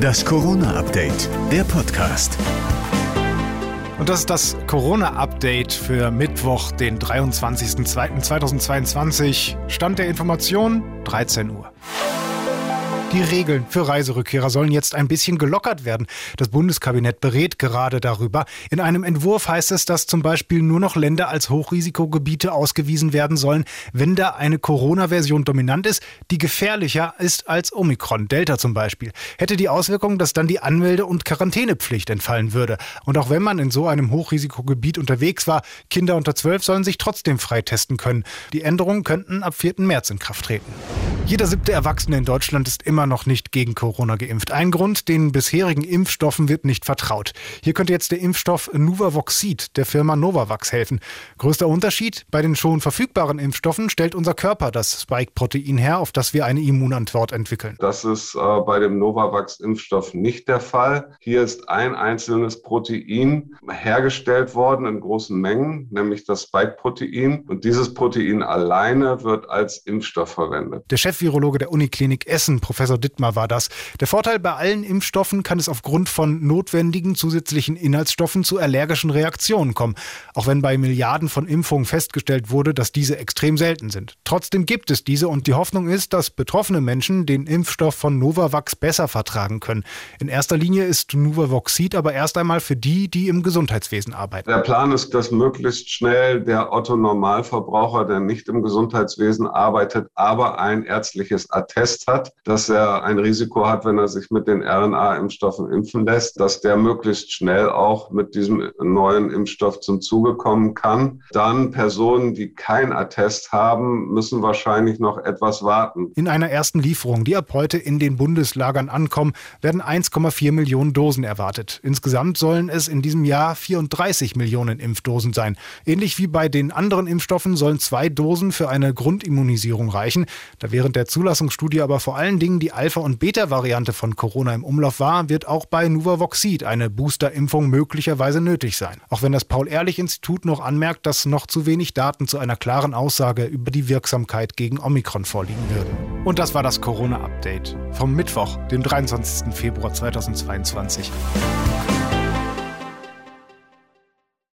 Das Corona-Update, der Podcast. Und das ist das Corona-Update für Mittwoch, den 23.02.2022. Stand der Information 13 Uhr. Die Regeln für Reiserückkehrer sollen jetzt ein bisschen gelockert werden. Das Bundeskabinett berät gerade darüber. In einem Entwurf heißt es, dass zum Beispiel nur noch Länder als Hochrisikogebiete ausgewiesen werden sollen, wenn da eine Corona-Version dominant ist, die gefährlicher ist als Omikron, Delta zum Beispiel. Hätte die Auswirkung, dass dann die Anmelde- und Quarantänepflicht entfallen würde. Und auch wenn man in so einem Hochrisikogebiet unterwegs war, Kinder unter 12 sollen sich trotzdem freitesten können. Die Änderungen könnten ab 4. März in Kraft treten. Jeder siebte Erwachsene in Deutschland ist immer noch nicht gegen Corona geimpft. Ein Grund, den bisherigen Impfstoffen wird nicht vertraut. Hier könnte jetzt der Impfstoff Nuvavoxid der Firma Novavax helfen. Größter Unterschied, bei den schon verfügbaren Impfstoffen stellt unser Körper das Spike-Protein her, auf das wir eine Immunantwort entwickeln. Das ist äh, bei dem Novavax-Impfstoff nicht der Fall. Hier ist ein einzelnes Protein hergestellt worden in großen Mengen, nämlich das Spike-Protein. Und dieses Protein alleine wird als Impfstoff verwendet. Der Chefvirologe der Uniklinik Essen, Professor Dittmar, war das. Der Vorteil bei allen Impfstoffen kann es aufgrund von notwendigen zusätzlichen Inhaltsstoffen zu allergischen Reaktionen kommen. Auch wenn bei Milliarden von Impfungen festgestellt wurde, dass diese extrem selten sind. Trotzdem gibt es diese und die Hoffnung ist, dass betroffene Menschen den Impfstoff von Novavax besser vertragen können. In erster Linie ist Novavaxid aber erst einmal für die, die im Gesundheitswesen arbeiten. Der Plan ist, dass möglichst schnell der Otto-Normalverbraucher, der nicht im Gesundheitswesen arbeitet, aber ein ärztliches Attest hat, dass er ein Risiko hat, wenn er sich mit den RNA-Impfstoffen impfen lässt, dass der möglichst schnell auch mit diesem neuen Impfstoff zum Zuge kommen kann. Dann Personen, die kein Attest haben, müssen wahrscheinlich noch etwas warten. In einer ersten Lieferung, die ab heute in den Bundeslagern ankommen, werden 1,4 Millionen Dosen erwartet. Insgesamt sollen es in diesem Jahr 34 Millionen Impfdosen sein. Ähnlich wie bei den anderen Impfstoffen sollen zwei Dosen für eine Grundimmunisierung reichen. Da während der Zulassungsstudie aber vor allen Dingen die Alpha- und Beta-Variante von Corona im Umlauf war, wird auch bei Nuvavoxid eine Boosterimpfung möglicherweise nötig sein. Auch wenn das Paul-Ehrlich-Institut noch anmerkt, dass noch zu wenig Daten zu einer klaren Aussage über die Wirksamkeit gegen Omikron vorliegen würden. Und das war das Corona-Update vom Mittwoch, dem 23. Februar 2022.